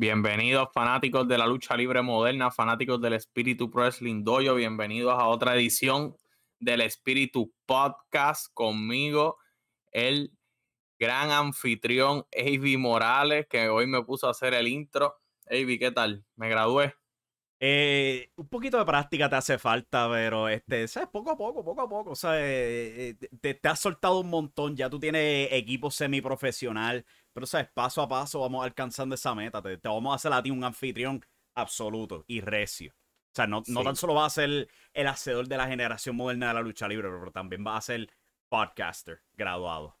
Bienvenidos fanáticos de la lucha libre moderna, fanáticos del Espíritu Pro Wrestling Dojo, bienvenidos a otra edición del Espíritu Podcast conmigo, el gran anfitrión Avi Morales, que hoy me puso a hacer el intro. Avi, ¿qué tal? Me gradué. Eh, un poquito de práctica te hace falta, pero este. Poco a poco, poco a poco. Eh, eh, te, te, has soltado un montón. Ya tú tienes equipo semiprofesional. Pero, ¿sabes? Paso a paso vamos alcanzando esa meta. Te, vamos a hacer a ti un anfitrión absoluto y recio. O sea, no, no tan solo vas a ser el hacedor de la generación moderna de la lucha libre, pero también vas a ser podcaster graduado.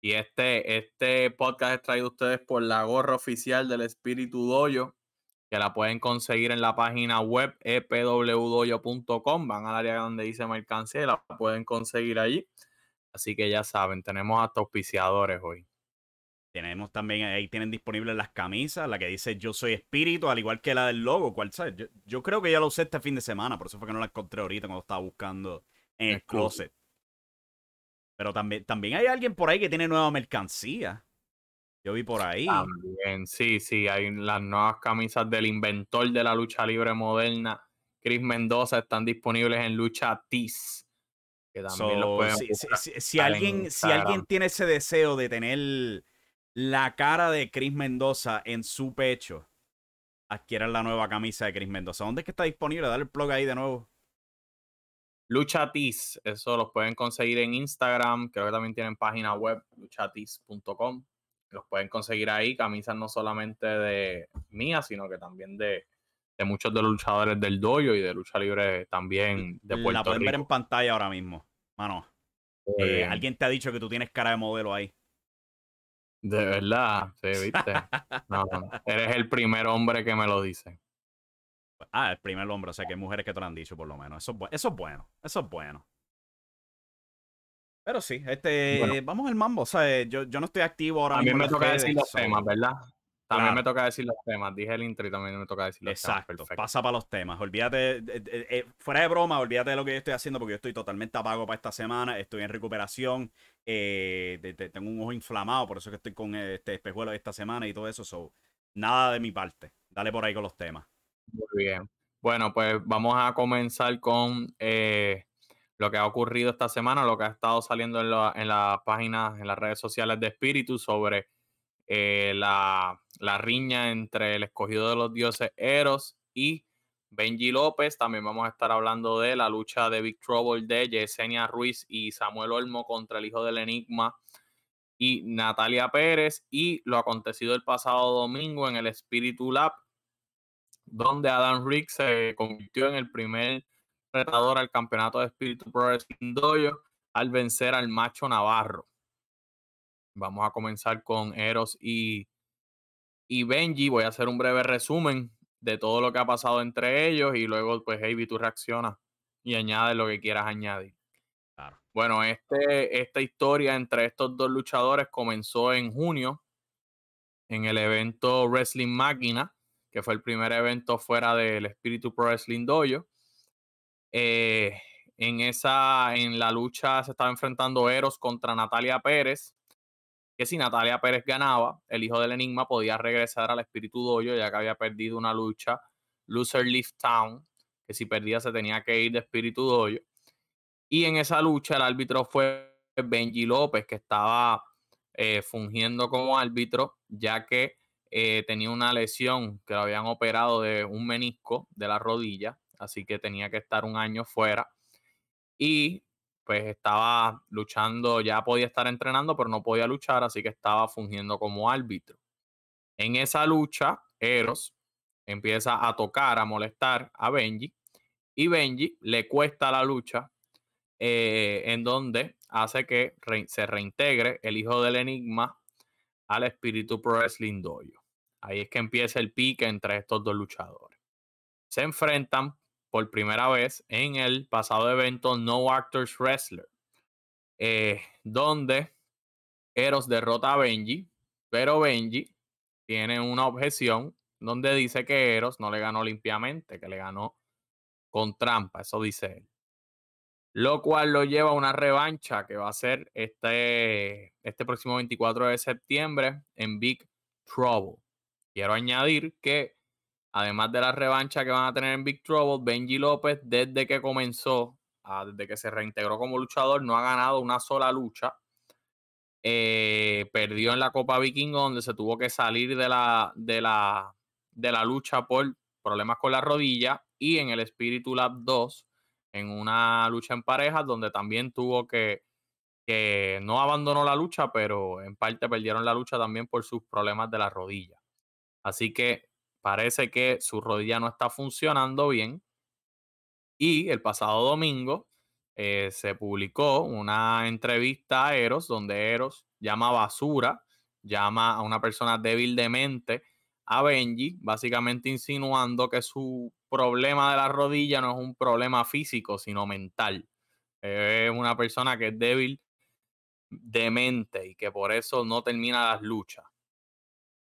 Y este, este podcast es traído a ustedes por la gorra oficial del Espíritu Doyo que la pueden conseguir en la página web epwdoyo.com. Van al área donde dice mercancía y la pueden conseguir allí. Así que ya saben, tenemos hasta auspiciadores hoy. Tenemos también, ahí tienen disponibles las camisas, la que dice Yo soy espíritu, al igual que la del logo. ¿cuál sabes? Yo, creo que ya lo usé este fin de semana, por eso fue que no la encontré ahorita cuando estaba buscando en el closet. Pero también, también hay alguien por ahí que tiene nueva mercancía. Yo vi por ahí. También, sí, sí, hay las nuevas camisas del inventor de la lucha libre moderna, Chris Mendoza, están disponibles en Lucha Tees. Que también pueden si, alguien, si alguien tiene ese deseo de tener la cara de Chris Mendoza en su pecho, adquieran la nueva camisa de Chris Mendoza. ¿Dónde es que está disponible? Dale el plug ahí de nuevo. Lucha Tees, eso los pueden conseguir en Instagram, creo que también tienen página web, luchatees.com los pueden conseguir ahí, camisas no solamente de mías, sino que también de, muchos de los luchadores del dojo y de lucha libre también de Puerto La pueden ver en pantalla ahora mismo, mano. Eh, alguien te ha dicho que tú tienes cara de modelo ahí. De verdad, sí, viste. no, eres el primer hombre que me lo dice. Ah, el primer hombre, o sea que hay mujeres que te lo han dicho por lo menos. Eso, eso es bueno, eso es bueno. Pero sí, este, vamos al mambo. O sea, yo, yo no estoy activo ahora mismo. A mí me toca decir los temas, ¿verdad? También me toca decir los temas. Dije el intro y también me toca decir los temas. Exacto. Pasa para los temas. Olvídate, eh, fuera de broma, olvídate de lo que yo estoy haciendo porque yo estoy totalmente apago para esta semana. Estoy en recuperación. Eh, tengo un ojo inflamado, por eso que estoy con este espejuelo esta semana y todo eso. So, nada de mi parte. Dale por ahí con los temas. Muy bien. Bueno, pues vamos a comenzar con eh, lo que ha ocurrido esta semana, lo que ha estado saliendo en, en las páginas, en las redes sociales de Espíritu sobre eh, la, riña entre el escogido de los dioses Eros y Benji López. También vamos a estar hablando de la lucha de Big Trouble de Yesenia Ruiz y Samuel Olmo contra el hijo del Enigma y Natalia Pérez y lo acontecido el pasado domingo en el Espíritu Lab, donde Adam Rick se convirtió en el primer retador al campeonato de Espíritu Pro Wrestling Dojo al vencer al macho Navarro. Vamos a comenzar con Eros y, y Benji. Voy a hacer un breve resumen de todo lo que ha pasado entre ellos y luego, pues, Heavy, tú reaccionas y añades lo que quieras añadir. Bueno, este, esta historia entre estos dos luchadores comenzó en junio en el evento Wrestling Máquina, que fue el primer evento fuera del Espíritu Pro Wrestling Dojo. Eh, en esa, en la lucha se estaba enfrentando Eros contra Natalia Pérez. Que si Natalia Pérez ganaba, el hijo del enigma podía regresar al Espíritu Dojo, ya que había perdido una lucha, Loser Leaf Town, que si perdía se tenía que ir de Espíritu Dojo. Y en esa lucha el árbitro fue Benji López, que estaba eh, fungiendo como árbitro, ya que eh, tenía una lesión que lo habían operado de un menisco de la rodilla así que tenía que estar un año fuera. Y pues estaba luchando, ya podía estar entrenando, pero no podía luchar, así que estaba fungiendo como árbitro. En esa lucha, Eros empieza a tocar, a molestar a Benji, y Benji le cuesta la lucha, eh, en donde hace que se reintegre el hijo del enigma al espíritu pro wrestling dojo. Ahí es que empieza el pique entre estos dos luchadores. Se enfrentan por primera vez en el pasado evento No Actors Wrestler, eh, donde Eros derrota a Benji, pero Benji tiene una objeción donde dice que Eros no le ganó limpiamente, que le ganó con trampa, eso dice él. Lo cual lo lleva a una revancha que va a ser este, este próximo 24 de septiembre en Big Trouble. Quiero añadir que, además de la revancha que van a tener en Big Trouble, Benji López, desde que comenzó, ah, desde que se reintegró como luchador, no ha ganado una sola lucha. Eh, perdió en la Copa Vikingo, donde se tuvo que salir de la, de la, de la lucha por problemas con la rodilla. Y en el Spiritu Lab 2, en una lucha en parejas, donde también tuvo que, que no abandonó la lucha, pero en parte perdieron la lucha también por sus problemas de la rodilla. Así que parece que su rodilla no está funcionando bien. Y el pasado domingo eh, se publicó una entrevista a Eros, donde Eros llama basura, llama a una persona débil de mente a Benji, básicamente insinuando que su problema de la rodilla no es un problema físico, sino mental. Es una persona que es débil de mente y que por eso no termina las luchas.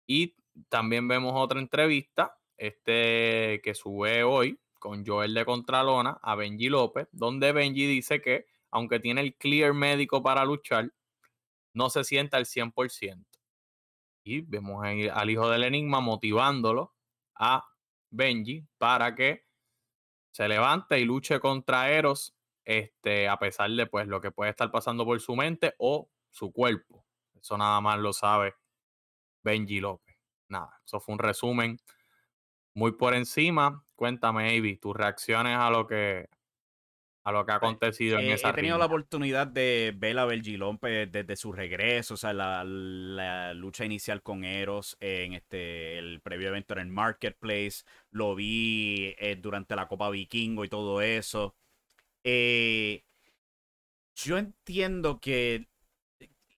Y también vemos otra entrevista, este que sube hoy con Joel de Contralona a Benji López, donde Benji dice que aunque tiene el clear médico para luchar, no se sienta al 100%. Y vemos al hijo del enigma motivándolo a Benji para que se levante y luche contra Eros, este, a pesar de pues, lo que puede estar pasando por su mente o su cuerpo. Eso nada más lo sabe Benji López nada, eso fue un resumen muy por encima. Cuéntame, Avi, tus reacciones a lo que a lo que ha pues, acontecido en esa He tenido la oportunidad de ver a Benji López desde su regreso, o sea, la, lucha inicial con Eros en este el previo evento en el Marketplace. Lo vi eh, durante la Copa Vikingo y todo eso. Eh, yo entiendo que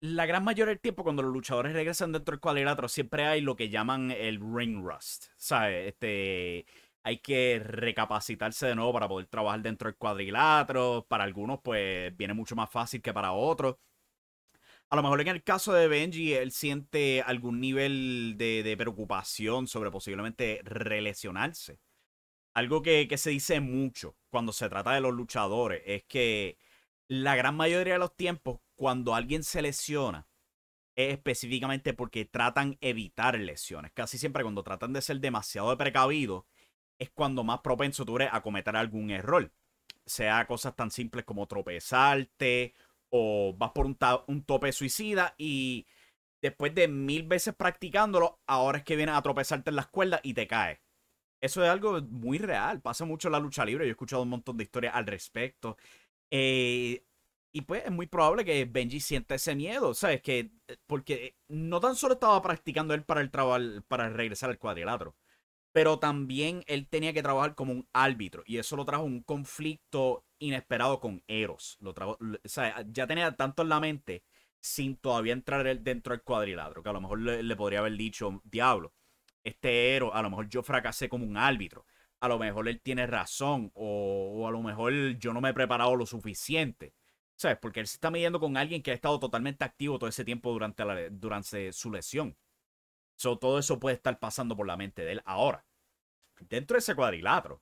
la gran mayoría del tiempo cuando los luchadores regresan dentro del cuadrilátero siempre hay lo que llaman el ring rust, ¿sabes? Este, hay que recapacitarse de nuevo para poder trabajar dentro del cuadrilátero. Para algunos pues viene mucho más fácil que para otros. A lo mejor en el caso de Benji, él siente algún nivel de, preocupación sobre posiblemente relesionarse. Algo que, que se dice mucho cuando se trata de los luchadores es que la gran mayoría de los tiempos cuando alguien se lesiona, es específicamente porque tratan evitar lesiones. Casi siempre cuando tratan de ser demasiado precavidos, es cuando más propenso tú eres a cometer algún error. Sea cosas tan simples como tropezarte o vas por un, un tope suicida y después de mil veces practicándolo, ahora es que vienes a tropezarte en las cuerdas y te caes. Eso es algo muy real, pasa mucho en la lucha libre, yo he escuchado un montón de historias al respecto. Eh, y pues es muy probable que Benji sienta ese miedo, ¿sabes? Que, eh, porque no tan solo estaba practicando él para, el para regresar al cuadrilátero, pero también él tenía que trabajar como un árbitro y eso lo trajo un conflicto inesperado con Eros. Lo trajo, o sea, ya tenía tanto en la mente sin todavía entrar dentro del cuadrilátero, que a lo mejor le, podría haber dicho, diablo, este Eros, a lo mejor yo fracasé como un árbitro, a lo mejor él tiene razón o, a lo mejor yo no me he preparado lo suficiente. ¿Sabes? Porque él se está midiendo con alguien que ha estado totalmente activo todo ese tiempo durante, durante su lesión. So, todo eso puede estar pasando por la mente de él ahora. Dentro de ese cuadrilátero,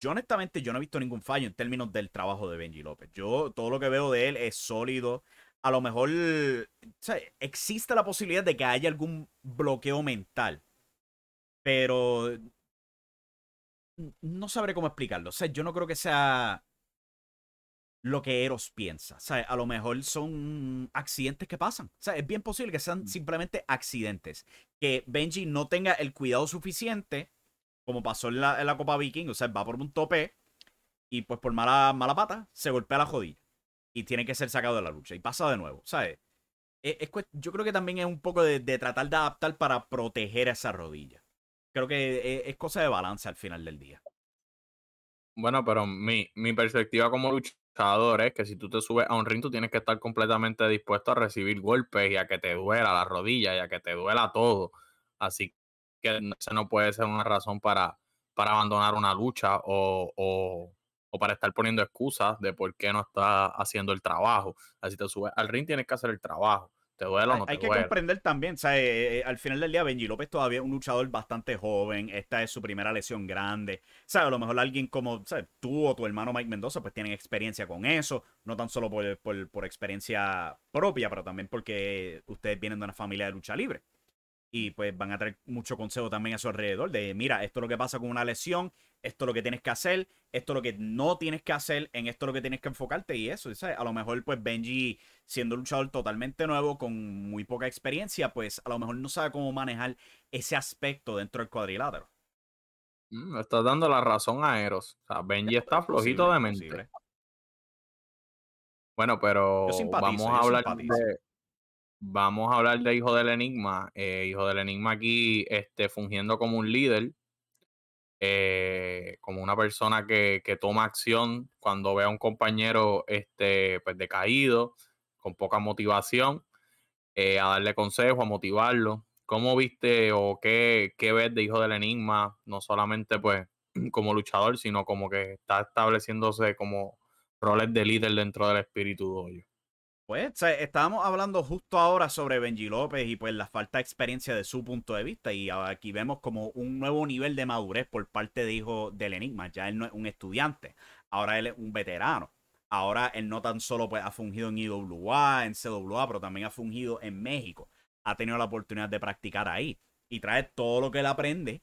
yo honestamente yo no he visto ningún fallo en términos del trabajo de Benji López. Yo todo lo que veo de él es sólido. A lo mejor existe la posibilidad de que haya algún bloqueo mental. Pero no sabré cómo explicarlo. O sea, yo no creo que sea lo que Eros piensa. O sea, a lo mejor son accidentes que pasan. O sea, es bien posible que sean mm. simplemente accidentes. Que Benji no tenga el cuidado suficiente, como pasó en la, Copa Viking. O sea, va por un tope y pues por mala, mala pata se golpea la jodilla. Y tiene que ser sacado de la lucha. Y pasa de nuevo, ¿sabes? Es, yo creo que también es un poco de, tratar de adaptar para proteger esa rodilla. Creo que es, cosa de balance al final del día. Bueno, pero mi, mi perspectiva como lucha es que si tú te subes a un ring, tú tienes que estar completamente dispuesto a recibir golpes y a que te duela la rodilla y a que te duela todo. Así que esa no puede ser una razón para, para abandonar una lucha o, o, o, para estar poniendo excusas de por qué no estás haciendo el trabajo. Así te subes al ring, tienes que hacer el trabajo. ¿Te duele o no hay, te hay que comprender también, o sea, eh, eh, al final del día Benji López todavía es un luchador bastante joven, esta es su primera lesión grande, ¿sabes? A lo mejor alguien como ¿sabes? tú o tu hermano Mike Mendoza pues tienen experiencia con eso, no tan solo por, por, por experiencia propia, pero también porque ustedes vienen de una familia de lucha libre. Y pues van a tener mucho consejo también a su alrededor de, mira, esto es lo que pasa con una lesión, esto es lo que tienes que hacer, esto es lo que no tienes que hacer, en esto es lo que tienes que enfocarte y eso, ¿sabes? A lo mejor pues Benji siendo un luchador totalmente nuevo con muy poca experiencia, pues a lo mejor no sabe cómo manejar ese aspecto dentro del cuadrilátero. Mm, estás dando la razón a Eros. O sea, Benji está flojito de mente. Bueno, pero vamos a hablar de, vamos a hablar de Hijo del Enigma. Eh, Hijo del Enigma aquí este, fungiendo como un líder, eh, como una persona que, toma acción cuando ve a un compañero este, pues, decaído, con poca motivación, eh, a darle consejo, a motivarlo. ¿Cómo viste o qué, qué ves de Hijo del Enigma? No solamente pues como luchador, sino como que está estableciéndose como roles de líder dentro del espíritu doyo. Pues estábamos hablando justo ahora sobre Benji López y pues la falta de experiencia de su punto de vista y aquí vemos como un nuevo nivel de madurez por parte de Hijo del Enigma. Ya él no es un estudiante, ahora él es un veterano. Ahora él no tan solo pues, ha fungido en IWA, en CWA, pero también ha fungido en México ha tenido la oportunidad de practicar ahí y trae todo lo que él aprende,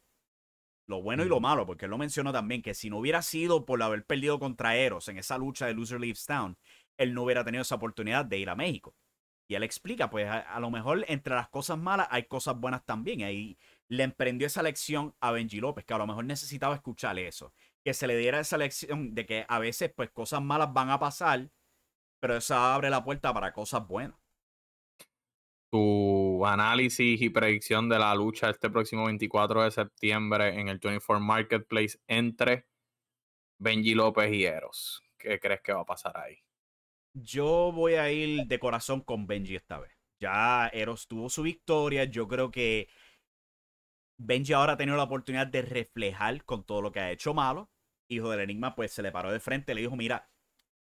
lo bueno y lo malo, porque él lo mencionó también, que si no hubiera sido por haber perdido contra Eros en esa lucha de Loser Leaves Town, él no hubiera tenido esa oportunidad de ir a México. Y él explica, pues a, lo mejor entre las cosas malas hay cosas buenas también. Ahí le emprendió esa lección a Benji López, que a lo mejor necesitaba escucharle eso. Que se le diera esa lección de que a veces pues cosas malas van a pasar, pero eso abre la puerta para cosas buenas tu análisis y predicción de la lucha este próximo 24 de septiembre en el 24 Marketplace entre Benji López y Eros. ¿Qué crees que va a pasar ahí? Yo voy a ir de corazón con Benji esta vez. Ya Eros tuvo su victoria. Yo creo que Benji ahora ha tenido la oportunidad de reflejar con todo lo que ha hecho malo. Hijo del Enigma, pues se le paró de frente, le dijo: Mira,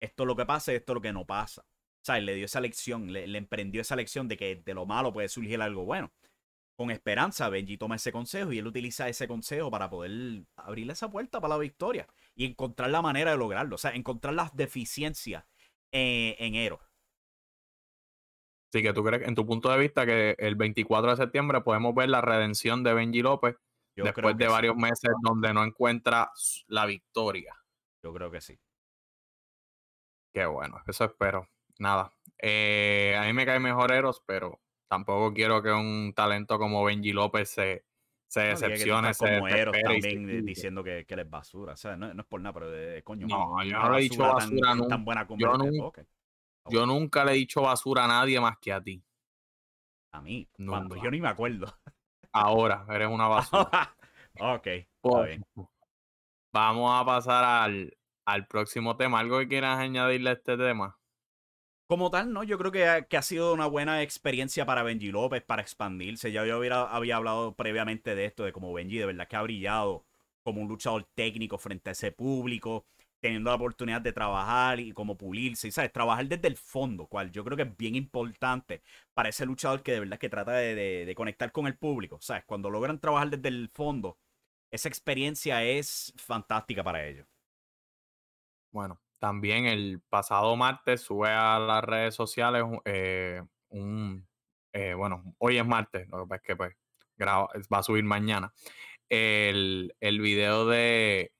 esto es lo que pasa, esto es lo que no pasa. ¿sabes? Le dio esa lección, le, emprendió esa lección de que de lo malo puede surgir algo bueno. Con esperanza, Benji toma ese consejo y él utiliza ese consejo para poder abrirle esa puerta para la victoria y encontrar la manera de lograrlo. O sea, encontrar las deficiencias en, en Ero. Sí, que tú crees, en tu punto de vista, que el 24 de septiembre podemos ver la redención de Benji López después de varios meses donde no encuentra la victoria. Yo creo que sí. Qué bueno, eso espero nada. Eh, a mí me cae mejor Eros, pero tampoco quiero que un talento como Benji López se, se decepcione. como Eros también diciendo que, que él es basura. O sea, no, es por nada, pero de, coño. No, yo no le he dicho basura nunca. yo, yo nunca le he dicho basura a nadie más que a ti. A mí, cuando yo ni me acuerdo. Ahora, eres una basura. ok, pues, Vamos a pasar al, al próximo tema. ¿Algo que quieras añadirle a este tema? Como tal, no, yo creo que ha, sido una buena experiencia para Benji López para expandirse. Ya yo había, había hablado previamente de esto, de cómo Benji de verdad que ha brillado como un luchador técnico frente a ese público, teniendo la oportunidad de trabajar y como pulirse, y sabes, trabajar desde el fondo, cual yo creo que es bien importante para ese luchador que de verdad que trata de, de conectar con el público, sabes, cuando logran trabajar desde el fondo, esa experiencia es fantástica para ellos. Bueno, también el pasado martes sube a las redes sociales eh, un, eh, bueno, hoy es martes, lo que pasa es que pues, va a subir mañana, el, el video de,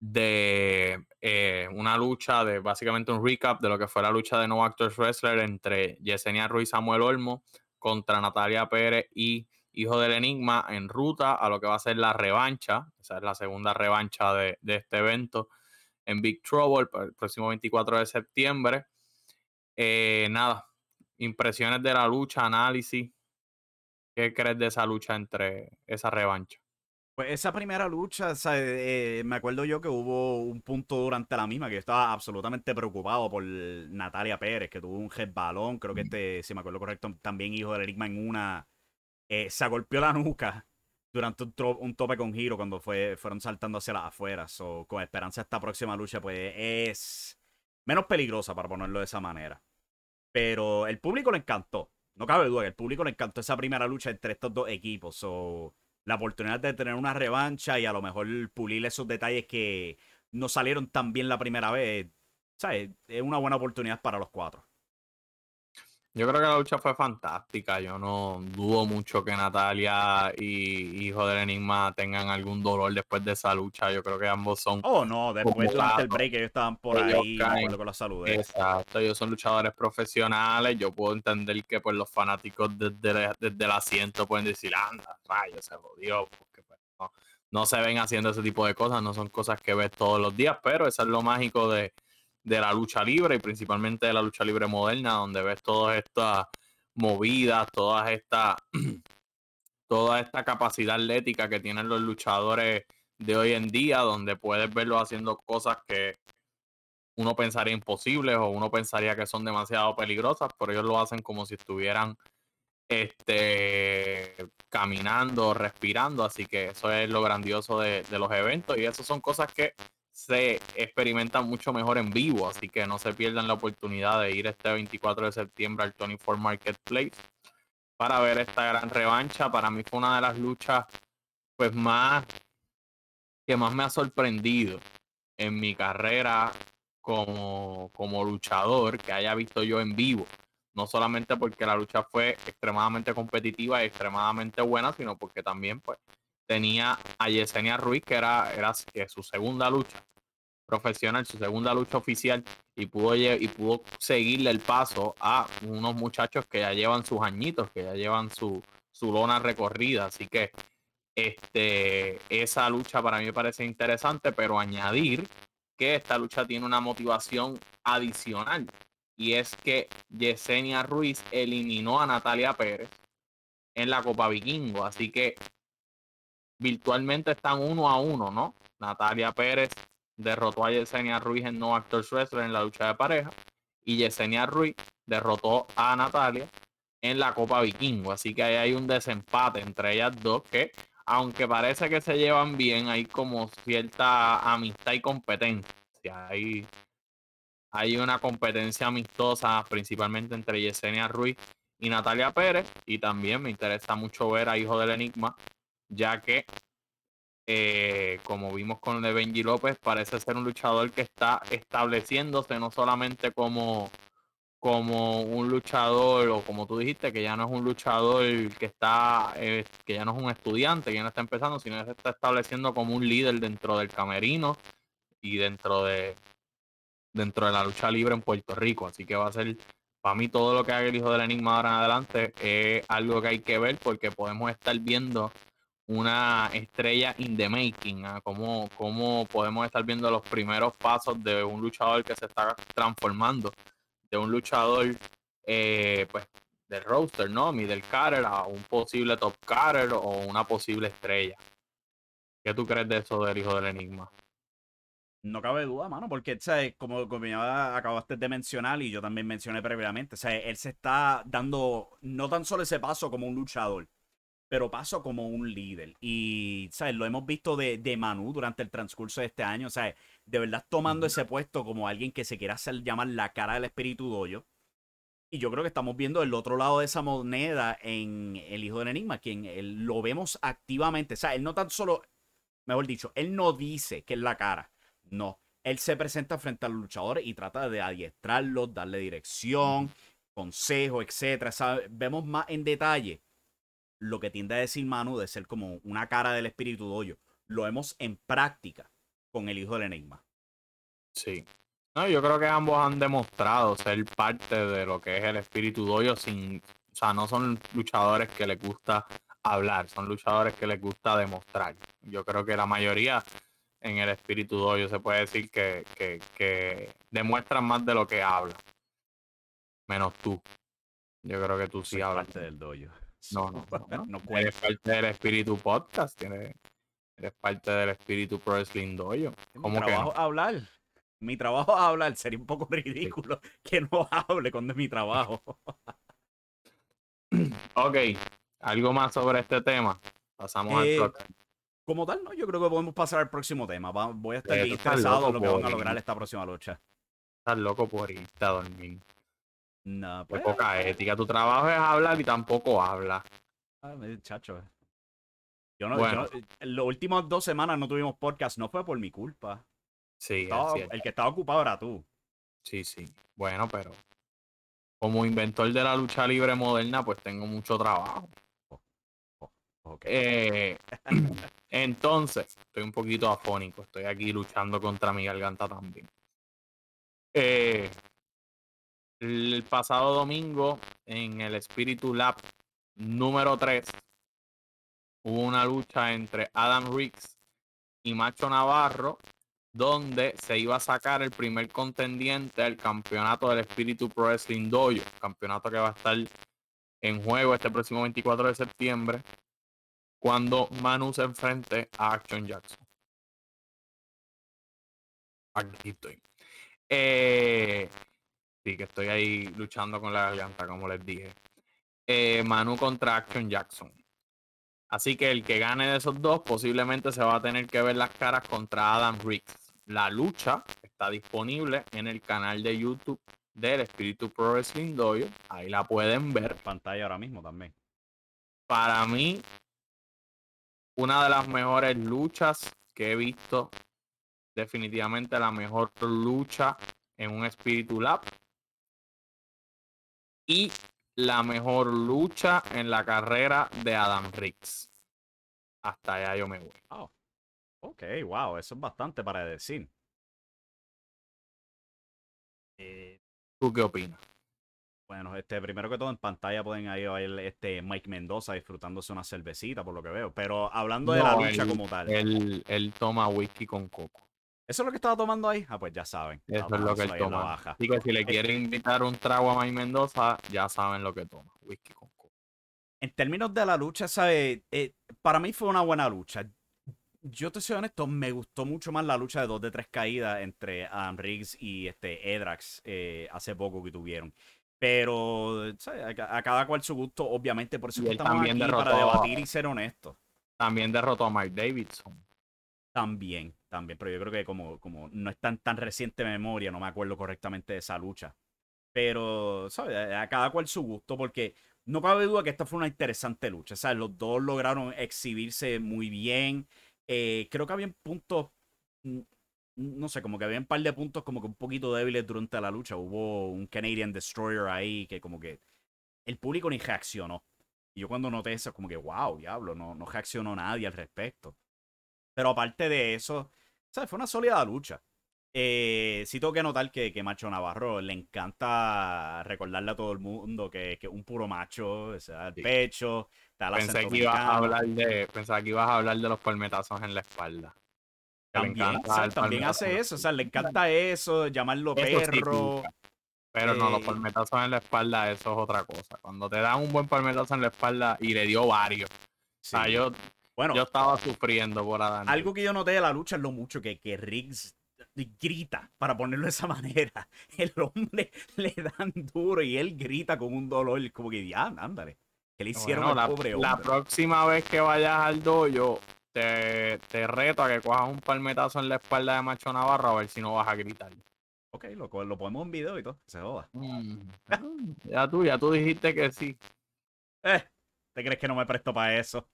de eh, una lucha, de básicamente un recap de lo que fue la lucha de No Actors Wrestler entre Yesenia Ruiz Samuel Olmo contra Natalia Pérez y Hijo del Enigma en ruta a lo que va a ser la revancha, esa es la segunda revancha de, de este evento en Big Trouble el próximo 24 de septiembre. Eh, nada, impresiones de la lucha, análisis. ¿Qué crees de esa lucha entre esa revancha? Pues esa primera lucha, eh, me acuerdo yo que hubo un punto durante la misma que yo estaba absolutamente preocupado por Natalia Pérez, que tuvo un head balón, creo que este, si me acuerdo correcto, también hijo de Enigma en una, eh, se golpeó la nuca durante un, tope con giro cuando fue, fueron saltando hacia las afueras. O con esperanza esta próxima lucha, pues es menos peligrosa, para ponerlo de esa manera. Pero el público le encantó. No cabe duda, el público le encantó esa primera lucha entre estos dos equipos. O la oportunidad de tener una revancha y a lo mejor pulir esos detalles que no salieron tan bien la primera vez. ¿Sabes? Es una buena oportunidad para los cuatro. Yo creo que la lucha fue fantástica. Yo no dudo mucho que Natalia y Hijo del Enigma tengan algún dolor después de esa lucha. Yo creo que ambos son. Oh, no, después del break ellos estaban por ahí. con la salud. Exacto, ellos son luchadores profesionales. Yo puedo entender que pues los fanáticos desde, desde el asiento pueden decir, anda, rayo, se jodió. Porque pues, no, no se ven haciendo ese tipo de cosas, no son cosas que ves todos los días, pero eso es lo mágico de de la lucha libre y principalmente de la lucha libre moderna, donde ves todas estas movidas, todas esta, toda esta capacidad atlética que tienen los luchadores de hoy en día, donde puedes verlos haciendo cosas que uno pensaría imposibles o uno pensaría que son demasiado peligrosas, pero ellos lo hacen como si estuvieran este, caminando, respirando, así que eso es lo grandioso de, de los eventos y eso son cosas que se experimenta mucho mejor en vivo, así que no se pierdan la oportunidad de ir este 24 de septiembre al Tony Ford Marketplace para ver esta gran revancha. Para mí fue una de las luchas pues más que más me ha sorprendido en mi carrera como, como luchador que haya visto yo en vivo. No solamente porque la lucha fue extremadamente competitiva y extremadamente buena, sino porque también pues tenía a Yesenia Ruiz, que era, era su segunda lucha profesional, su segunda lucha oficial, y pudo, y pudo seguirle el paso a unos muchachos que ya llevan sus añitos, que ya llevan su, su lona recorrida. Así que este, esa lucha para mí me parece interesante, pero añadir que esta lucha tiene una motivación adicional. Y es que Yesenia Ruiz eliminó a Natalia Pérez en la Copa Vikingo. Así que virtualmente están uno a uno, ¿no? Natalia Pérez derrotó a Yesenia Ruiz en No Actors Wrestling en la lucha de pareja y Yesenia Ruiz derrotó a Natalia en la Copa Vikingo. Así que ahí hay un desempate entre ellas dos que, aunque parece que se llevan bien, hay como cierta amistad y competencia. Hay, hay una competencia amistosa principalmente entre Yesenia Ruiz y Natalia Pérez. Y también me interesa mucho ver a Hijo del Enigma ya que, eh, como vimos con de Benji López, parece ser un luchador que está estableciéndose no solamente como, como un luchador, o como tú dijiste, que ya no es un luchador que está, eh, que ya no es un estudiante, que ya no está empezando, sino que se está estableciendo como un líder dentro del camerino y dentro de dentro de la lucha libre en Puerto Rico. Así que va a ser para mí todo lo que haga el hijo del enigma ahora en adelante es algo que hay que ver porque podemos estar viendo una estrella in the making, ¿ah? cómo, podemos estar viendo los primeros pasos de un luchador que se está transformando, de un luchador eh, pues del roster, ¿no? Middle carter a un posible top carter o una posible estrella. ¿Qué tú crees de eso del hijo del enigma? No cabe duda, mano, porque, ¿sabes? Como, como ya acabaste de mencionar y yo también mencioné previamente, o él se está dando no tan solo ese paso como un luchador, pero paso como un líder. Y, ¿sabes? Lo hemos visto de, de Manu durante el transcurso de este año, ¿sabes? De verdad tomando ese puesto como alguien que se quiera hacer llamar la cara del espíritu doyo. Y yo creo que estamos viendo el otro lado de esa moneda en El Hijo del Enigma, quien él, lo vemos activamente. O sea, él no tan solo, mejor dicho, él no dice que es la cara. No. Él se presenta frente a los luchadores y trata de adiestrarlos, darle dirección, consejo, etc. Vemos más en detalle lo que tiende a decir Manu de ser como una cara del espíritu doyo. Lo vemos en práctica con el hijo del enigma. Sí. No, yo creo que ambos han demostrado ser parte de lo que es el espíritu doyo sin, o sea, no son luchadores que les gusta hablar, son luchadores que les gusta demostrar. Yo creo que la mayoría en el espíritu doyo se puede decir que, que, demuestran más de lo que hablan. Menos tú. Yo creo que tú sí hablas. Parte del doyo. No, no, no. no Eres parte del espíritu podcast, eres, parte del espíritu Pro Wrestling Dojo. Mi trabajo es hablar. Mi trabajo es hablar. Sería un poco ridículo que no hable cuando es mi trabajo. ok, algo más sobre este tema. Pasamos al eh, próximo. Como tal, no, yo creo que podemos pasar al próximo tema. voy a estar bien interesado en lo que van a lograr esta próxima lucha. Estás loco por irte a dormir. No, pues. poca ética. Tu trabajo es hablar y tampoco habla. Ah, chacho. Yo no, bueno. yo en las últimas dos semanas no tuvimos podcast, no fue por mi culpa. Sí, el que estaba ocupado era tú. Sí, sí. Bueno, pero como inventor de la lucha libre moderna, pues tengo mucho trabajo. Eh, entonces, estoy un poquito afónico, estoy aquí luchando contra mi garganta también. Eh, el pasado domingo, en el Spiritu Lab número 3, hubo una lucha entre Adam Riggs y Macho Navarro, donde se iba a sacar el primer contendiente al campeonato del Espíritu Pro Wrestling Dojo, campeonato que va a estar en juego este próximo 24 de septiembre cuando Manu se enfrente a Action Jackson. Aquí estoy. Eh, sí, que estoy ahí luchando con la garganta, como les dije. Eh, Manu contra Action Jackson. Así que el que gane de esos dos posiblemente se va a tener que ver las caras contra Adam Riggs. La lucha está disponible en el canal de YouTube del Espíritu Pro Wrestling Dojo. Ahí la pueden ver. Pantalla ahora mismo también. Para mí, una de las mejores luchas que he visto. Definitivamente la mejor lucha en un Espíritu Lab. Y la mejor lucha en la carrera de Adam Riggs. Hasta allá yo me voy. Oh. Ok, wow, eso es bastante para decir. Eh, ¿Tú qué opinas? Bueno, este, primero que todo en pantalla pueden ahí ver este Mike Mendoza disfrutándose una cervecita, por lo que veo. Pero hablando de la lucha como tal. Él, toma whisky con coco. ¿Eso es lo que estaba tomando ahí? Ah, pues ya saben. Eso es lo que él toma. Así que si le quieren invitar un trago a Mike Mendoza, ya saben lo que toma. Whisky con coco. En términos de la lucha, ¿sabes? Eh, para mí fue una buena lucha. Yo te soy honesto, me gustó mucho más la lucha de dos de tres caídas entre Adam Riggs y este Edrax eh, hace poco que tuvieron. Pero A, cada cual su gusto, obviamente, por eso que estamos aquí para debatir y ser honestos. También derrotó a Mike Davidson. También, también, pero yo creo que como, como no es tan, tan reciente memoria, no me acuerdo correctamente de esa lucha. Pero, ¿sabes? A cada cual su gusto, porque no cabe duda que esta fue una interesante lucha. ¿sabes? Los dos lograron exhibirse muy bien. Eh, creo que había puntos no sé, como que había un par de puntos como que un poquito débiles durante la lucha. Hubo un Canadian Destroyer ahí que como que el público ni reaccionó. Y yo cuando noté eso, como que, wow, diablo, no, no reaccionó nadie al respecto. Pero aparte de eso, ¿sabes? Fue una sólida lucha. Eh, sí tengo que notar que, que, Macho Navarro le encanta recordarle a todo el mundo que, que un puro macho, o sea, el pecho, pensé que ibas a hablar de Pensaba que ibas a hablar de los palmetazos en la espalda. También, hace eso, o sea, le encanta eso, llamarlo perro. pero no, los eh, palmetazos en la espalda, eso es otra cosa. Cuando te dan un buen palmetazo en la espalda y le dio varios. O sea, yo, bueno, yo estaba sufriendo por Adán. Algo que yo noté de la lucha es lo mucho que, que Riggs grita, para ponerlo de esa manera. El hombre le dan duro y él grita con un dolor, como que ya, ándale. Que le hicieron la, pobre La próxima vez que vayas al dojo, te, reto a que cojas un palmetazo en la espalda de Macho Navarro a ver si no vas a gritar. Ok, lo, lo ponemos en video y todo, se joda. Mm. ya tú, ya tú dijiste que sí. Eh, ¿te crees que no me presto para eso?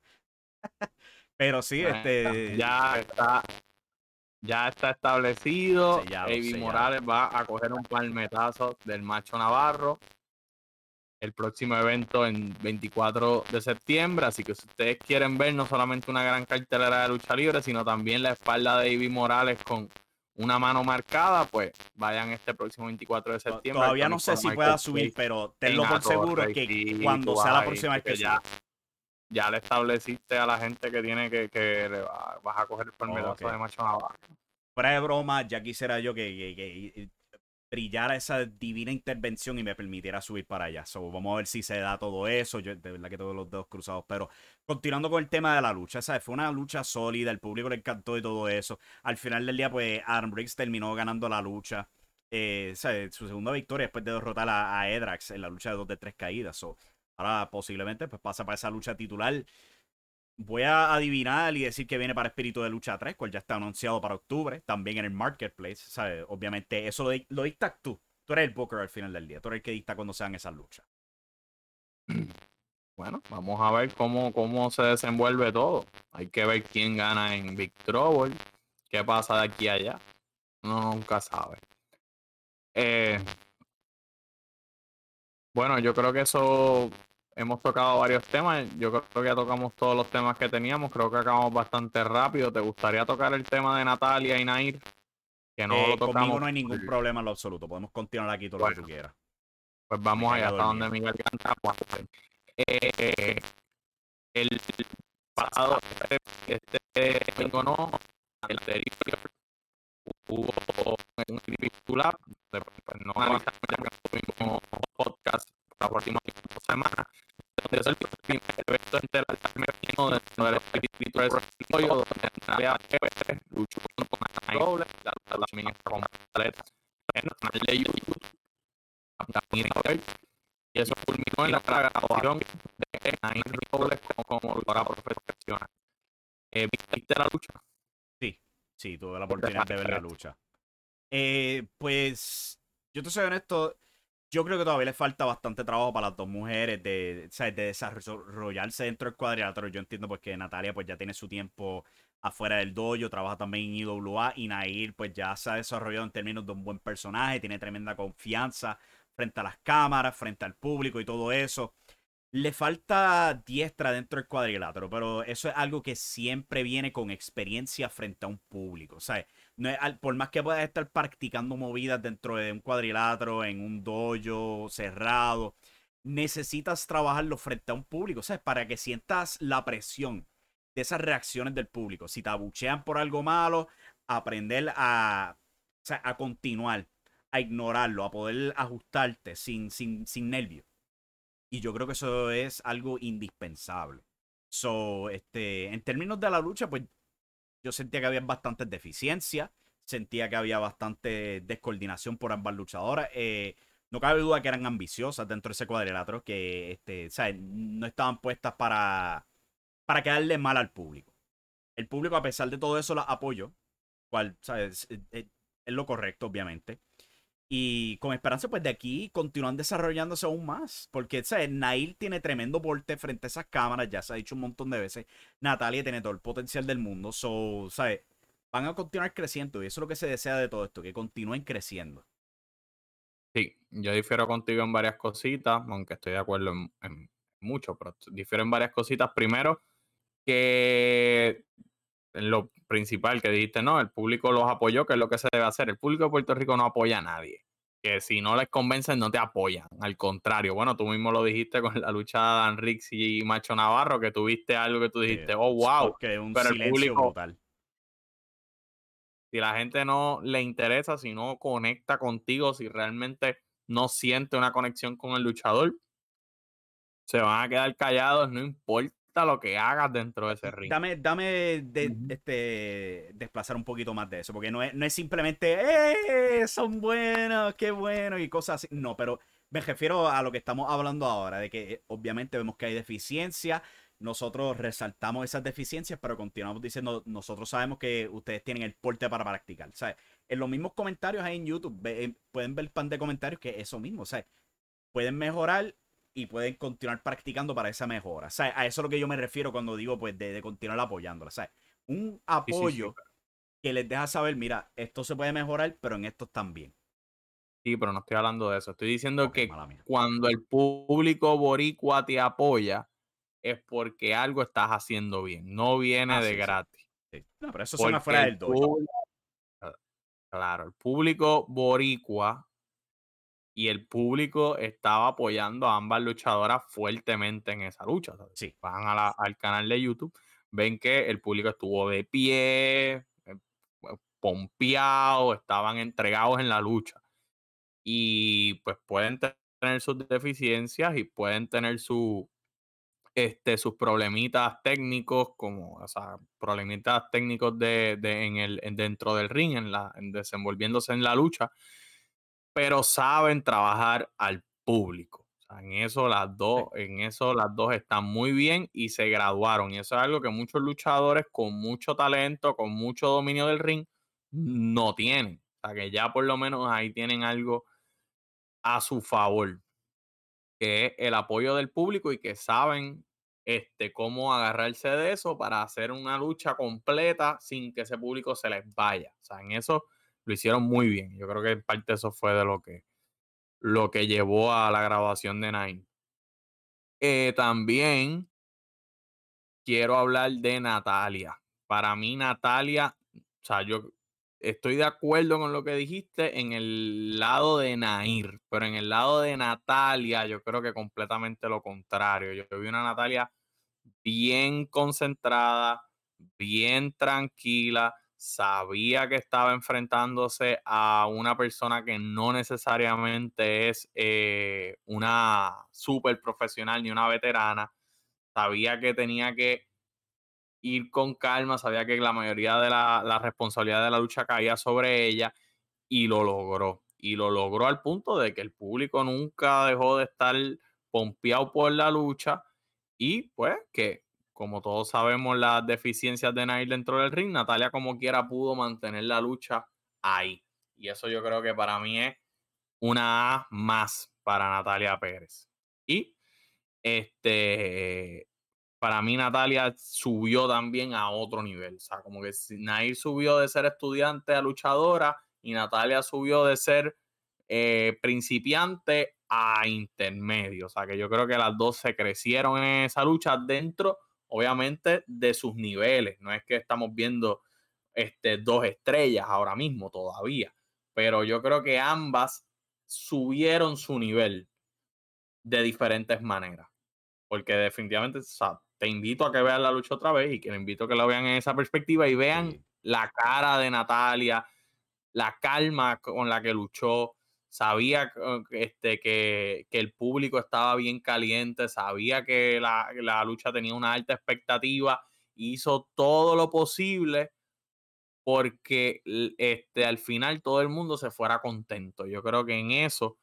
Pero sí, este. Ya está. Ya está establecido. Avi Morales va a coger un palmetazo del macho Navarro el próximo evento en 24 de septiembre. Así que si ustedes quieren ver no solamente una gran cartelera de lucha libre, sino también la espalda de Ivy Morales con una mano marcada, pues vayan este próximo 24 de septiembre. Todavía no sé si pueda subir, pero tenlo por seguro que cuando sea la próxima vez que ya, ya le estableciste a la gente que tiene que, que vas a coger el palmerazo de Macho Navarro. Fuera de broma, ya quisiera yo que brillara esa divina intervención y me permitiera subir para allá. vamos a ver si se da todo eso. Yo de verdad que todos los dedos cruzados. Pero continuando con el tema de la lucha, ¿sabes? Fue una lucha sólida, el público le encantó y todo eso. Al final del día, pues Adam Briggs terminó ganando la lucha. Eh, Su segunda victoria después de derrotar a, a, Edrax en la lucha de dos de tres caídas. Ahora posiblemente pues pasa para esa lucha titular. Voy a adivinar y decir que viene para Espíritu de Lucha 3, cual ya está anunciado para octubre, también en el Marketplace. Obviamente, eso lo, lo dictas tú. Tú eres el Booker al final del día. Tú eres el que dicta cuando sean esas luchas. Bueno, vamos a ver cómo, cómo se desenvuelve todo. Hay que ver quién gana en Big Trouble, qué pasa de aquí a allá. Uno nunca sabe. Eh, Bueno, yo creo que eso hemos tocado varios temas. Yo creo que ya tocamos todos los temas que teníamos. Creo que acabamos bastante rápido. ¿Te gustaría tocar el tema de Natalia y Nair? Que no lo tocamos. Conmigo no hay ningún problema en lo absoluto. Podemos continuar aquí todo lo que tú quieras. Pues vamos allá hasta donde Miguel canta. Eh, el pasado, este, este no, el anterior, hubo un titular, pues no analizamos ya que tuvimos podcast la próxima semana, es el primer evento enterarme lleno de del espíritu de desarrollo, donde Nadia Pérez luchó con la doble, la en el canal de YouTube, también y eso culminó en la de como, como luchadora profesional. Eh, ¿Viste la lucha? Sí, sí, tuve la oportunidad de ver la lucha. Eh, pues, yo te soy honesto, yo creo que todavía le falta bastante trabajo para las dos mujeres de, de desarrollarse dentro del cuadrilátero. Yo entiendo pues Natalia pues ya tiene su tiempo afuera del dojo, trabaja también en IWA y Nair pues ya se ha desarrollado en términos de un buen personaje, tiene tremenda confianza frente a las cámaras, frente al público y todo eso. Le falta diestra dentro del cuadrilátero, pero eso es algo que siempre viene con experiencia frente a un público. O sea, no por más que puedas estar practicando movidas dentro de un cuadrilátero, en un dojo cerrado, necesitas trabajarlo frente a un público, ¿sabes? Para que sientas la presión de esas reacciones del público. Si te abuchean por algo malo, aprender a, a continuar a ignorarlo, a poder ajustarte sin, sin, sin nervios. Y yo creo que eso es algo indispensable. So, este, en términos de la lucha, pues yo sentía que había bastantes deficiencias, sentía que había bastante descoordinación por ambas luchadoras. Eh, no cabe duda que eran ambiciosas dentro de ese cuadrilátero, que este, ¿sabes? no estaban puestas para, para quedarle mal al público. El público, a pesar de todo eso, la apoyó, cual ¿sabes? es lo correcto, obviamente. Y con esperanza, pues de aquí continúan desarrollándose aún más. Porque, ¿sabes? Nail tiene tremendo porte frente a esas cámaras, ya se ha dicho un montón de veces. Natalia tiene todo el potencial del mundo. So, ¿sabes? Van a continuar creciendo y eso es lo que se desea de todo esto, que continúen creciendo. Sí, yo difiero contigo en varias cositas, aunque estoy de acuerdo en, en mucho, pero difiero en varias cositas. Primero, que lo principal que dijiste, no, el público los apoyó, que es lo que se debe hacer. El público de Puerto Rico no apoya a nadie. Que si no les convencen, no te apoyan. Al contrario, bueno, tú mismo lo dijiste con la lucha de Dan Rix y Macho Navarro, que tuviste algo que tú dijiste, oh, wow. un Pero el público, Si la gente no le interesa, si no conecta contigo, si realmente no siente una conexión con el luchador, se van a quedar callados, no importa lo que hagas dentro de ese ring. Dame, dame de, este, desplazar un poquito más de eso, porque no es, no es simplemente, ¡eh! Son buenos, qué bueno, y cosas así. No, pero me refiero a lo que estamos hablando ahora, de que eh, obviamente vemos que hay deficiencias, nosotros resaltamos esas deficiencias, pero continuamos diciendo, nosotros sabemos que ustedes tienen el porte para practicar. ¿sabes? En los mismos comentarios ahí en YouTube, eh, pueden ver el pan de comentarios que eso mismo, ¿sabes? Pueden mejorar y pueden continuar practicando para esa mejora. O sea, a eso es lo que yo me refiero cuando digo, pues, de, continuar apoyándola. O sea, un apoyo que les deja saber, mira, esto se puede mejorar, pero en esto también. Sí, pero no estoy hablando de eso. Estoy diciendo que cuando el público boricua te apoya, es porque algo estás haciendo bien. No viene ah, de gratis. No, pero eso suena fuera del dojo. Claro, el público boricua y el público estaba apoyando a ambas luchadoras fuertemente en esa lucha. Sí. Van al canal de YouTube, ven que el público estuvo de pie, eh, pompeado, estaban entregados en la lucha. Y pues pueden tener sus deficiencias y pueden tener su, este, sus problemitas técnicos, como o sea, problemitas técnicos de, en el, dentro del ring, en la, en desenvolviéndose en la lucha pero saben trabajar al público. en eso las dos, en eso las dos están muy bien y se graduaron. Y eso es algo que muchos luchadores con mucho talento, con mucho dominio del ring, no tienen. O sea, que ya por lo menos ahí tienen algo a su favor, que es el apoyo del público y que saben este, cómo agarrarse de eso para hacer una lucha completa sin que ese público se les vaya. O sea, en eso lo hicieron muy bien. Yo creo que parte eso fue de lo que lo que llevó a la grabación de Nine. Eh, también quiero hablar de Natalia. Para mí, Natalia, o sea, yo estoy de acuerdo con lo que dijiste en el lado de Nair, pero en el lado de Natalia, yo creo que completamente lo contrario. Yo vi una Natalia bien concentrada, bien tranquila, sabía que estaba enfrentándose a una persona que no necesariamente es eh, una super profesional ni una veterana, sabía que tenía que ir con calma, sabía que la mayoría de la, responsabilidad de la lucha caía sobre ella y lo logró. Y lo logró al punto de que el público nunca dejó de estar pompeado por la lucha y pues que como todos sabemos las deficiencias de Nair dentro del ring, Natalia como quiera pudo mantener la lucha ahí. Y eso yo creo que para mí es una A más para Natalia Pérez. Y este, para mí Natalia subió también a otro nivel. O sea, como que Nair subió de ser estudiante a luchadora y Natalia subió de ser eh, principiante a intermedio. O sea, que yo creo que las dos se crecieron en esa lucha dentro, obviamente, de sus niveles. No es que estamos viendo este, dos estrellas ahora mismo todavía, pero yo creo que ambas subieron su nivel de diferentes maneras. Porque definitivamente, o te invito a que vean la lucha otra vez y que invito a que la vean en esa perspectiva y vean la cara de Natalia, la calma con la que luchó. Sabía este, que, el público estaba bien caliente, sabía que la, la lucha tenía una alta expectativa, hizo todo lo posible porque este, al final todo el mundo se fuera contento. Yo creo que en eso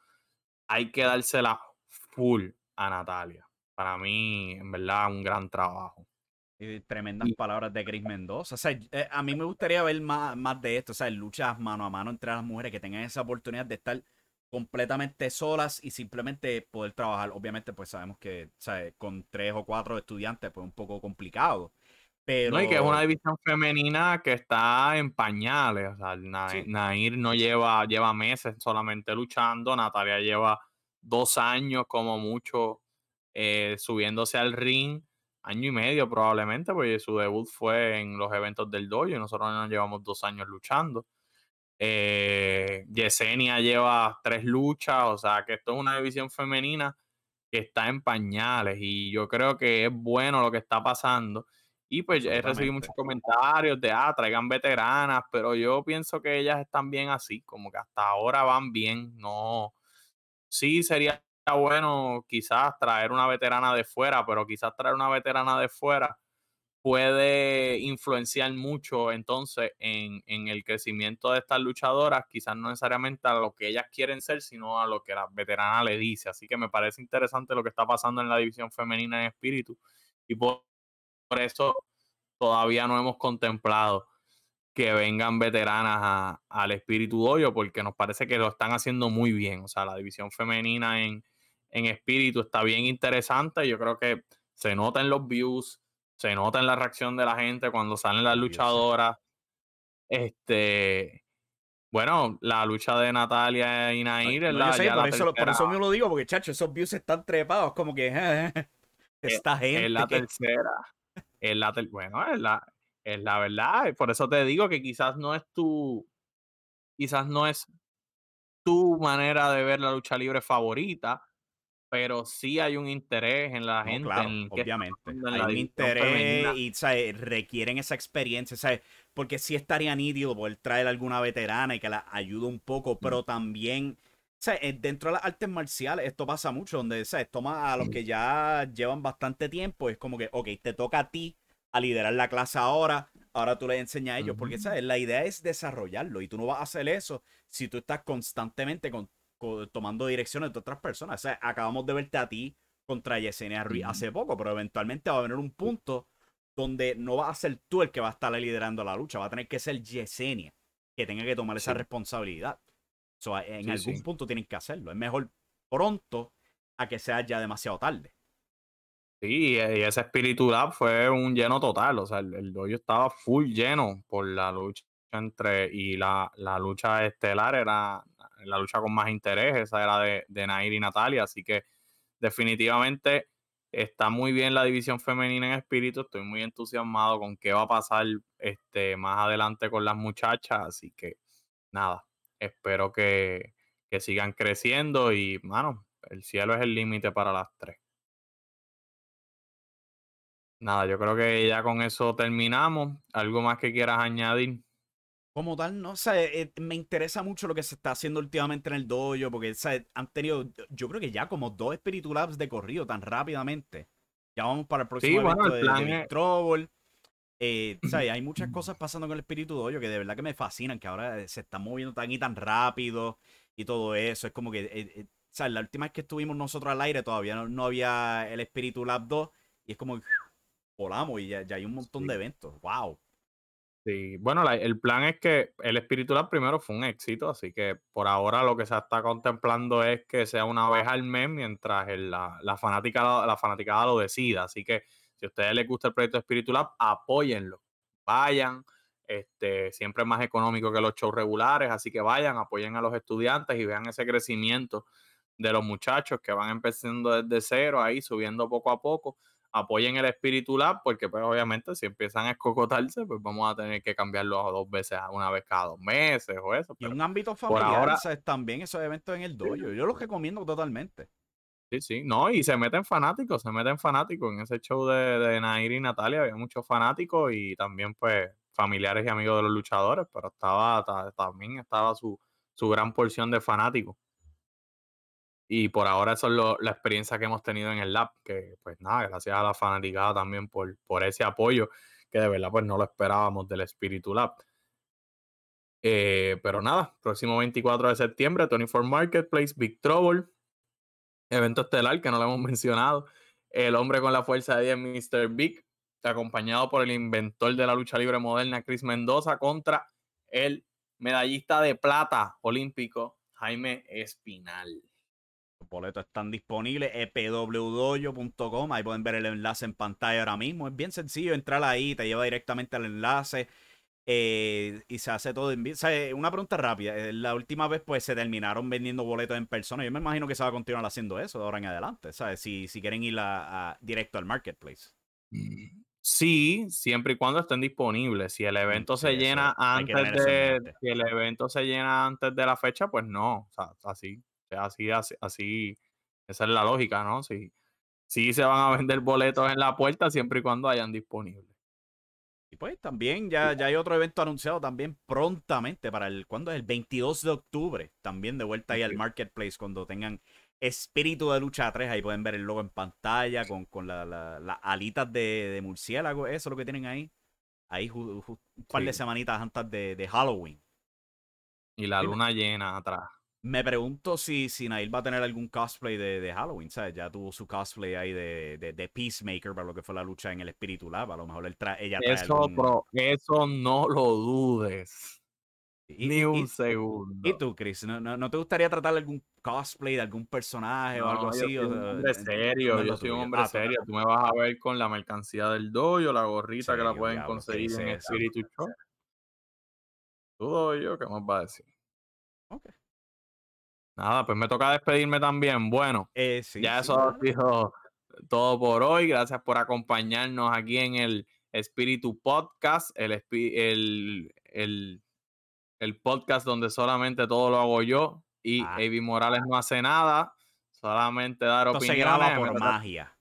hay que dársela full a Natalia para mí, en verdad, un gran trabajo. Y tremendas palabras de Chris Mendoza. O sea, eh, a mí me gustaría ver más, más de esto, o sea, luchas mano a mano entre las mujeres que tengan esa oportunidad de estar completamente solas y simplemente poder trabajar. Obviamente, pues sabemos que con tres o cuatro estudiantes, pues un poco complicado. Pero... No, y que es una división femenina que está en pañales. O sea, Nair no lleva, lleva meses solamente luchando. Natalia lleva dos años como mucho eh, subiéndose al ring año y medio probablemente, porque su debut fue en los eventos del dojo y nosotros nos llevamos dos años luchando. Eh, Yesenia lleva tres luchas, o sea que esto es una división femenina que está en pañales y yo creo que es bueno lo que está pasando. Y pues he recibido muchos comentarios de, ah, traigan veteranas, pero yo pienso que ellas están bien así, como que hasta ahora van bien, no. Sí, sería bueno quizás traer una veterana de fuera, pero quizás traer una veterana de fuera puede influenciar mucho entonces en, el crecimiento de estas luchadoras, quizás no necesariamente a lo que ellas quieren ser, sino a lo que la veterana le dice. Así que me parece interesante lo que está pasando en la división femenina en espíritu y por, por eso todavía no hemos contemplado que vengan veteranas al espíritu doyo porque nos parece que lo están haciendo muy bien. O sea, la división femenina en, en espíritu está bien interesante. Yo creo que se nota en los views, se nota en la reacción de la gente cuando salen las luchadoras. Este, bueno, la lucha de Natalia y Nair es la, por, eso, por, eso, me lo digo, porque chacho, esos views están trepados, como que esta gente. Es la tercera. Es la bueno, es la, es la verdad. Por eso te digo que quizás no es tu. Quizás no es tu manera de ver la lucha libre favorita, pero sí hay un interés en la gente. obviamente. hay un interés y requieren esa experiencia, ¿sabes? porque sí estaría nítido poder traer alguna veterana y que la ayude un poco, pero también, ¿sabes? Eh, dentro de las artes marciales esto pasa mucho, donde ¿sabes? toma a los que ya llevan bastante tiempo, es como que, ok, te toca a ti a liderar la clase ahora, ahora tú le enseñas a ellos, porque ¿sabes? la idea es desarrollarlo y tú no vas a hacer eso si tú estás constantemente con tomando direcciones de otras personas. O sea, acabamos de verte a ti contra Yesenia Ruiz hace poco, pero eventualmente va a venir un punto donde no va a ser tú el que va a estar liderando la lucha, va a tener que ser Yesenia que tenga que tomar esa responsabilidad. So, en algún punto tienen que hacerlo. Es mejor pronto a que sea ya demasiado tarde. Sí, y ese espíritu fue un lleno total. O sea, el, el estaba full lleno por la lucha entre. Y la, la lucha estelar era la lucha con más interés, esa era de, de Nair y Natalia, así que definitivamente está muy bien la división femenina en espíritu, estoy muy entusiasmado con qué va a pasar este, más adelante con las muchachas, así que nada, espero que, que sigan creciendo y, mano, el cielo es el límite para las tres. Nada, yo creo que ya con eso terminamos. ¿Algo más que quieras añadir? Como tal, no sé, eh, me interesa mucho lo que se está haciendo últimamente en el dojo, porque han tenido, yo creo que ya como dos Spiritu Labs de corrido tan rápidamente. Ya vamos para el próximo evento de, de Trouble. Eh, hay muchas cosas pasando con el Espíritu Dojo que de verdad que me fascinan, que ahora se están moviendo tan y tan rápido y todo eso. Es como que, eh, La última vez que estuvimos nosotros al aire todavía no, había el Espíritu Lab 2 y es como que volamos y ya, hay un montón de eventos. ¡Wow! Sí, bueno, el plan es que el Espíritu Lab primero fue un éxito, así que por ahora lo que se está contemplando es que sea una vez al mes mientras la, la, fanática, la fanaticada lo decida. Así que si a ustedes les gusta el proyecto Espíritu Lab, apóyenlo. Vayan, este, siempre es más económico que los shows regulares, así que vayan, apoyen a los estudiantes y vean ese crecimiento de los muchachos que van empezando desde cero ahí, subiendo poco a poco apoyen el Espíritu Lab, porque pues obviamente si empiezan a escocotarse, pues vamos a tener que cambiarlo a dos veces, una vez cada dos meses o eso. y un ámbito familiar, ahora, también esos eventos en el dojo, yo los recomiendo totalmente. Sí, sí, no, y se meten fanáticos, se meten fanáticos. En ese show de, de Nair y Natalia había muchos fanáticos y también pues familiares y amigos de los luchadores, pero estaba también estaba su, su gran porción de fanáticos. Y por ahora eso es la experiencia que hemos tenido en el lab, que pues nada, gracias a la fanaticada también por, por ese apoyo, que de verdad pues no lo esperábamos del Espíritu Lab. Eh, pero nada, próximo 24 de septiembre, Tony for Marketplace, Big Trouble, evento estelar que no lo hemos mencionado, el hombre con la fuerza de 10, Mr. Big, acompañado por el inventor de la lucha libre moderna, Chris Mendoza, contra el medallista de plata olímpico, Jaime Espinal. Los boletos están disponibles epwdoyo.com. Ahí pueden ver el enlace en pantalla ahora mismo. Es bien sencillo entrar ahí, te lleva directamente al enlace. Eh, y se hace todo en vivo. una pregunta rápida. Eh, la última vez, pues, se terminaron vendiendo boletos en persona. Yo me imagino que se va a continuar haciendo eso de ahora en adelante. ¿sabes? Si, si quieren ir a, directo al marketplace. Sí, siempre y cuando estén disponibles. Si el evento se llena antes de. Si el evento se llena antes de la fecha, pues no. O sea, así así, así, así, esa es la lógica, ¿no? Si, sí se van a vender boletos en la puerta siempre y cuando hayan disponibles. Y pues también ya, ya hay otro evento anunciado también prontamente para el, ¿cuándo es? El 22 de octubre, también de vuelta ahí al Marketplace cuando tengan Espíritu de Lucha 3, ahí pueden ver el logo en pantalla con, con las alitas de, de, murciélago, eso es lo que tienen ahí. Ahí un par de semanitas antes de, de Halloween. Y la luna llena atrás. Me pregunto si, si Nail va a tener algún cosplay de, de Halloween, ¿sabes? Ya tuvo su cosplay ahí de, de, Peacemaker para lo que fue la lucha en el Espíritu Lava. A lo mejor ella trae eso, eso no lo dudes. Ni un segundo. ¿Y tú, Chris? ¿No, ¿No, te gustaría tratar algún cosplay de algún personaje o algo así? Yo soy un hombre serio, yo soy un hombre ah, serio. Tú me vas a ver con la mercancía del dojo, la gorrita que la pueden conseguir en Espíritu Shop. Tú yo, ¿qué más va a decir? Ok. Nada, pues me toca despedirme también. Bueno, eh, ya eso ha sido todo por hoy. Gracias por acompañarnos aquí en el Espíritu Podcast, el, el, el, podcast donde solamente todo lo hago yo y ah. Morales no hace nada, solamente dar Esto opiniones. Se graba por magia.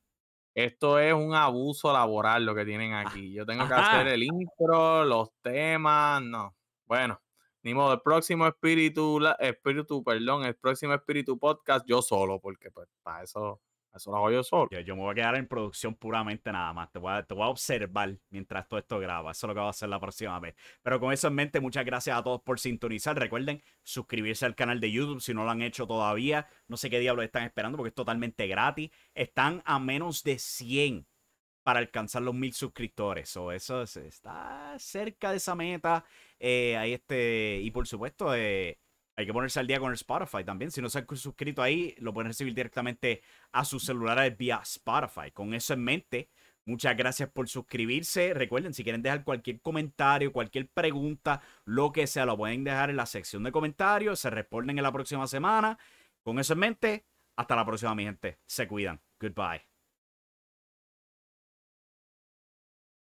Esto es un abuso laboral lo que tienen ah, aquí. Yo tengo que hacer el intro, los temas, no. Bueno, ni modo, el próximo espíritu, espíritu, perdón, el próximo espíritu podcast, yo solo, porque pues para eso, eso lo hago yo solo. Yo, me voy a quedar en producción puramente nada más. Te voy, a, te voy a observar mientras todo esto graba. Eso es lo que voy a hacer la próxima vez. Pero con eso en mente, muchas gracias a todos por sintonizar. Recuerden suscribirse al canal de YouTube si no lo han hecho todavía. No sé qué diablos están esperando porque es totalmente gratis. Están a menos de 100 para alcanzar los mil suscriptores. O eso está cerca de esa meta. Eh, ahí este, y por supuesto, eh, hay que ponerse al día con el Spotify también. Si no se han suscrito ahí, lo pueden recibir directamente a sus celulares vía Spotify. Con eso en mente, Muchas gracias por suscribirse. Recuerden, si quieren dejar cualquier comentario, cualquier pregunta, lo que sea, lo pueden dejar en la sección de comentarios. Se responden en la próxima semana. Con eso en mente, hasta la próxima, mi gente. Se cuidan. Goodbye.